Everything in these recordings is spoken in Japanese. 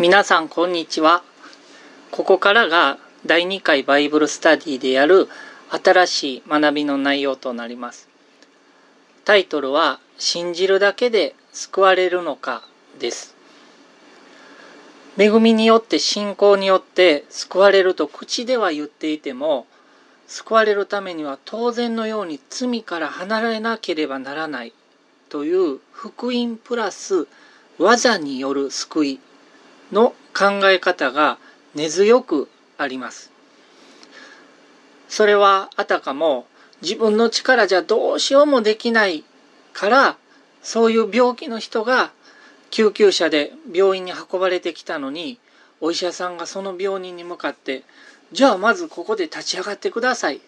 皆さんこんにちは。ここからが第2回バイブルスタディでやる新しい学びの内容となります。タイトルは信じるだけで救われるのかです。恵みによって信仰によって救われると口では言っていても救われるためには当然のように罪から離れなければならないという福音プラス技による救い。の考え方が根強くあります。それはあたかも自分の力じゃどうしようもできないからそういう病気の人が救急車で病院に運ばれてきたのにお医者さんがその病人に向かってじゃあまずここで立ち上がってください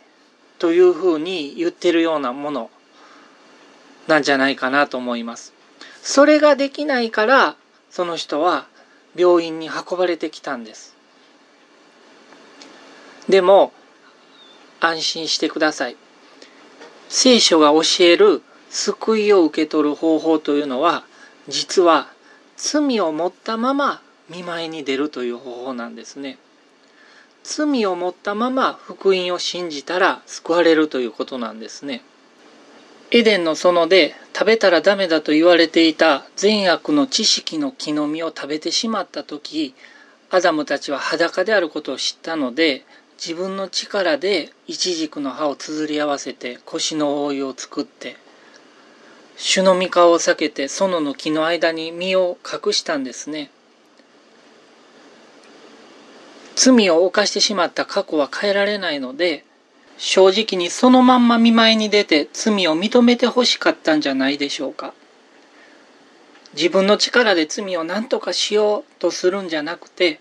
というふうに言ってるようなものなんじゃないかなと思います。それができないからその人は病院に運ばれてきたんです。でも安心してください。聖書が教える救いを受け取る方法というのは実は罪を持ったまま見舞いに出るという方法なんですね。罪を持ったまま福音を信じたら救われるということなんですね。エデンの園で食べたらダメだと言われていた善悪の知識の木の実を食べてしまった時アダムたちは裸であることを知ったので自分の力でイチジクの葉を綴り合わせて腰の覆いを作って主の御顔を避けて園の木の間に身を隠したんですね。罪を犯してしまった過去は変えられないので正直にそのまんま見舞いに出て罪を認めてほしかったんじゃないでしょうか自分の力で罪を何とかしようとするんじゃなくて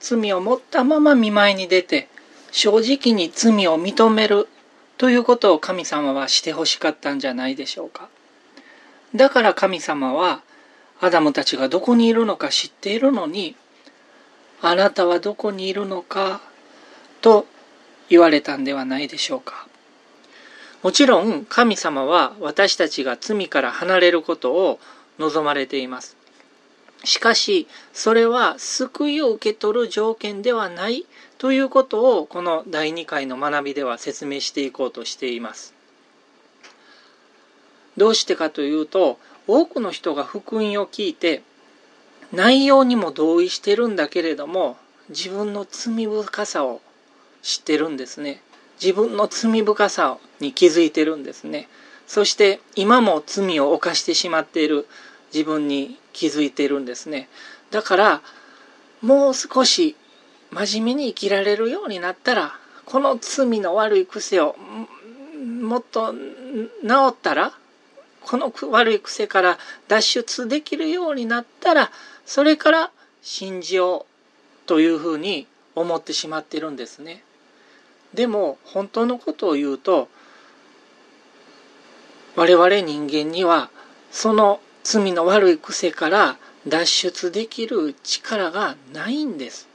罪を持ったまま見舞いに出て正直に罪を認めるということを神様はしてほしかったんじゃないでしょうか。だから神様はアダムたちがどこにいるのか知っているのにあなたはどこにいるのかと言われたんではないでしょうか。もちろん神様は私たちが罪から離れることを望まれています。しかしそれは救いを受け取る条件ではないということをこの第2回の学びでは説明していこうとしています。どうしてかというと多くの人が福音を聞いて内容にも同意してるんだけれども自分の罪深さを知ってるんですね。自分の罪深さに気づいてるんですね。そして今も罪を犯してしまっている自分に気づいてるんですね。だからもう少し真面目に生きられるようになったらこの罪の悪い癖をもっと治ったらこの悪い癖から脱出できるようになったらそれから信じようというふうに思ってしまってるんですね。でも本当のことを言うと我々人間にはその罪の悪い癖から脱出できる力がないんです。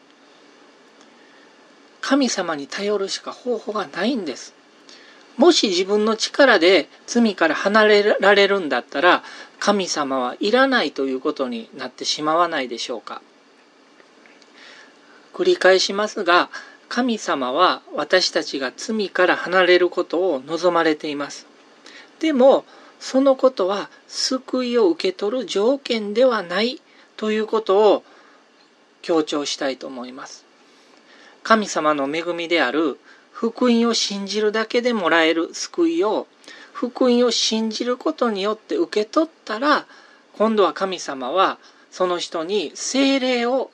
神様に頼るしか方法がないんです。もし自分の力で罪から離れられるんだったら神様はいらないということになってしまわないでしょうか。繰り返しますが神様は私たちが罪から離れることを望まれています。でもそのことは救いを受け取る条件ではないということを強調したいと思います。神様の恵みである福音を信じるだけでもらえる救いを福音を信じることによって受け取ったら今度は神様はその人に精霊を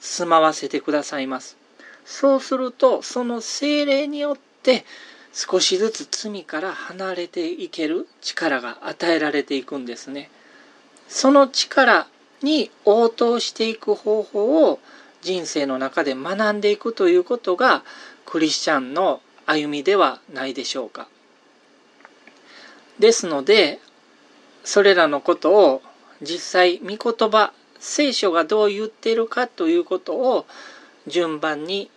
住まわせてくださいますそうするとその精霊によって少しずつ罪から離れていける力が与えられていくんですねその力に応答していく方法を人生の中で学んでいくということがクリスチャンの歩みではないでしょうか。ですのでそれらのことを実際御言葉聖書がどう言っているかということを順番に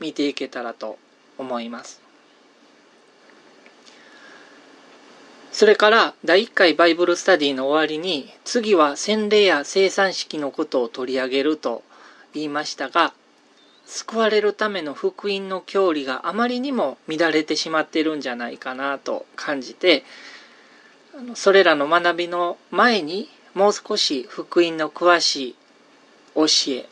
見ていけたらと思います。それから第1回バイブルスタディの終わりに次は洗礼や生産式のことを取り上げると言いましたが救われるための福音の教理があまりにも乱れてしまってるんじゃないかなと感じてそれらの学びの前にもう少し福音の詳しい教え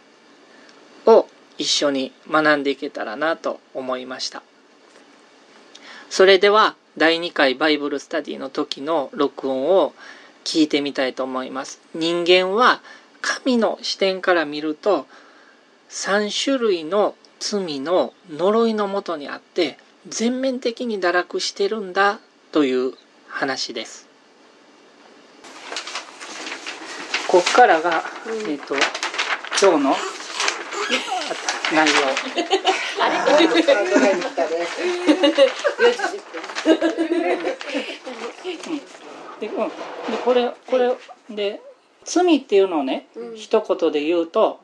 を一緒に学んでいけたらなと思いました。それでは第2回バイブルスタディの時の録音を聞いてみたいと思います。人間は神の視点から見ると3種類の罪の呪いのもとにあって全面的に堕落してるんだという話です。こっからが、うん、えっ、ー、と今日の内容。あれで、うん、でこれこれで罪っていうのをね、うん、一言で言うと、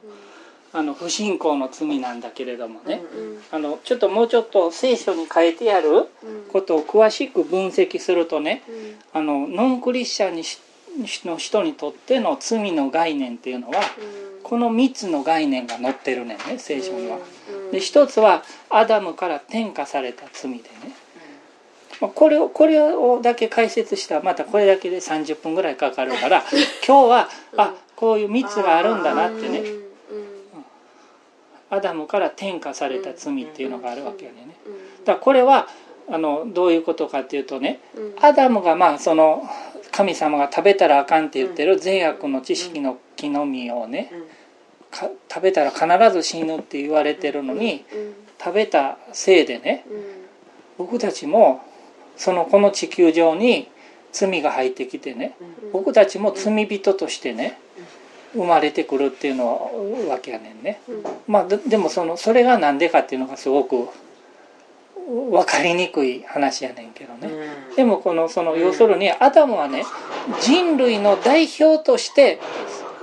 あの不信仰の罪なんだけれどもね、うんうん、あのちょっともうちょっと聖書に書いてあることを詳しく分析す。るとね、うん、あのノンクリスチャンにしの人にとっての罪の概念っていうのは、この3つの概念が載ってるねんね聖書には。で一つはアダムから転化された罪でね、これをこれをだけ解説したらまたこれだけで30分ぐらいかかるから 今日はあこういう3つがあるんだなってね、アダムから転化された罪っていうのがあるわけやね。だからこれはあのどういうことかっていうとね、アダムがまあその神様が食べたらあかんって言ってる善悪の知識の木の実をね、食べたら必ず死ぬって言われてるのに、食べたせいでね、僕たちもそのこの地球上に罪が入ってきてね、僕たちも罪人としてね、生まれてくるっていうのわけやねんね。まあでもそのそれが何でかっていうのがすごく分かりにくい話やねんけどね、うん、でもこのその要するにアダムはね人類の代表として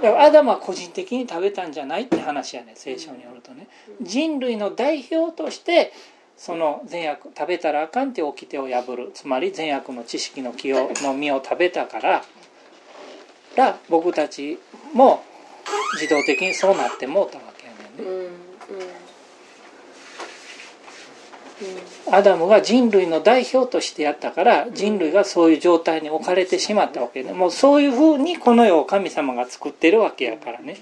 アダムは個人的に食べたんじゃないって話やね聖書によるとね。人類の代表としてその善悪食べたらあかんって掟を破る。つまり善悪の知識の木を の実を食べたからら僕たちも自動的にそうなってもうたわけやねんね。アダムが人類の代表としてやったから人類がそういう状態に置かれてしまったわけでもうそういうふうにこの世を神様が作ってるわけやからね。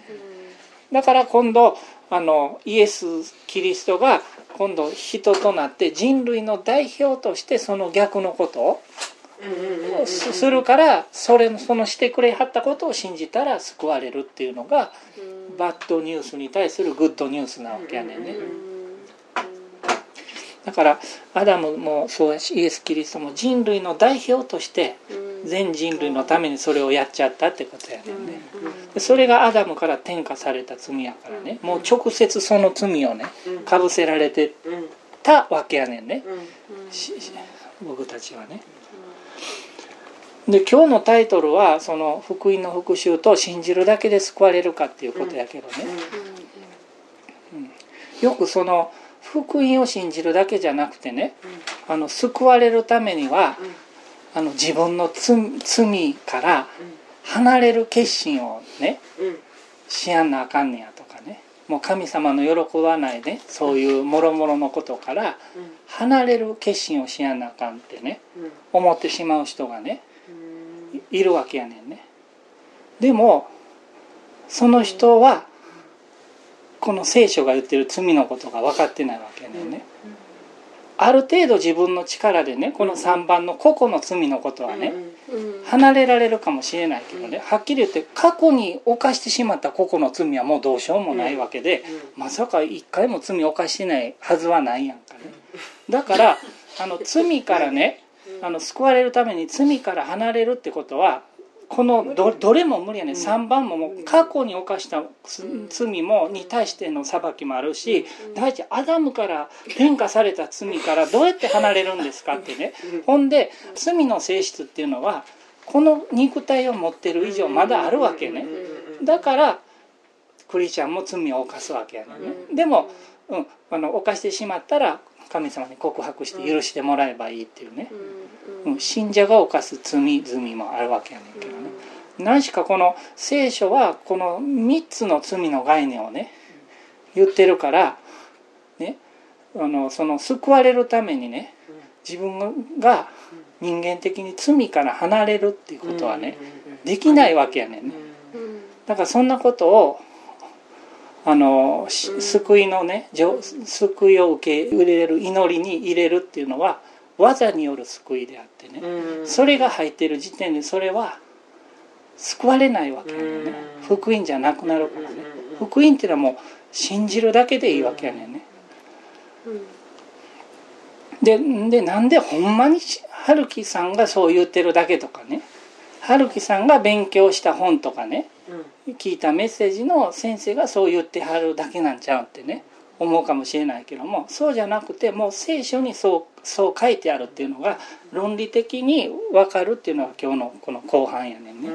だから今度あのイエス・キリストが今度人となって人類の代表としてその逆のことをするからそれそのしてくれはったことを信じたら救われるっていうのがバッドニュースに対するグッドニュースなわけやねんね。だからアダムもそうやしイエス・キリストも人類の代表として全人類のためにそれをやっちゃったってことやねんね。それがアダムから転化された罪やからね。もう直接その罪をねかぶせられてたわけやねんね。僕たちはね。で今日のタイトルはその福音の復讐と信じるだけで救われるかっていうことやけどね、よくその福音を信じるだけじゃなくてね、あの救われるためには、あの自分の罪から離れる決心をね、しやんなあかんねやとかね。もう神様の喜ばないねそういうもろもろのことから離れる決心をしやんなあかんってね、思ってしまう人がね、いるわけやねんね。でもその人はこの聖書が言ってる罪のことが分かってないわけね、ね。ある程度自分の力でねこの3番の個々の罪のことはね離れられるかもしれないけどねはっきり言って過去に犯してしまった個々の罪はもうどうしようもないわけでまさか一回も罪を犯してないはずはないやんかね。だからあの罪からねあの救われるために罪から離れるってことはこのどどれも無理やね、うん、3番ももう過去に犯した罪もに対しての裁きもあるし第一アダムから変化された罪からどうやって離れるんですかってね。ほんで罪の性質っていうのはこの肉体を持ってる以上まだあるわけね。だからクリスチャンも罪を犯すわけやね。でも、うん、あの犯してしまったら神様に告白して許してもらえばいいっていうね、うん、信者が犯す罪罪もあるわけやねんけど。ね何しかこの聖書はこの3つの罪の概念をね言ってるからねあのその救われるためにね自分が人間的に罪から離れるっていうことはねできないわけやねんね。だからそんなことをあの救いのね救いを受け入れる祈りに入れるっていうのは技による救いであってね。それが入ってる時点でそれは救われないわけやねんね。福音じゃなくなるからね。福音っていうのはもう信じるだけでいいわけやねんね。ででなんでほんまに春樹さんがそう言ってるだけとかね。春樹さんが勉強した本とかね、聞いたメッセージの先生がそう言ってはるだけなんちゃうってね。思うかもしれないけどもそうじゃなくてもう聖書にそうそう書いてあるっていうのが論理的に分かるっていうのが今日のこの後半やねんね。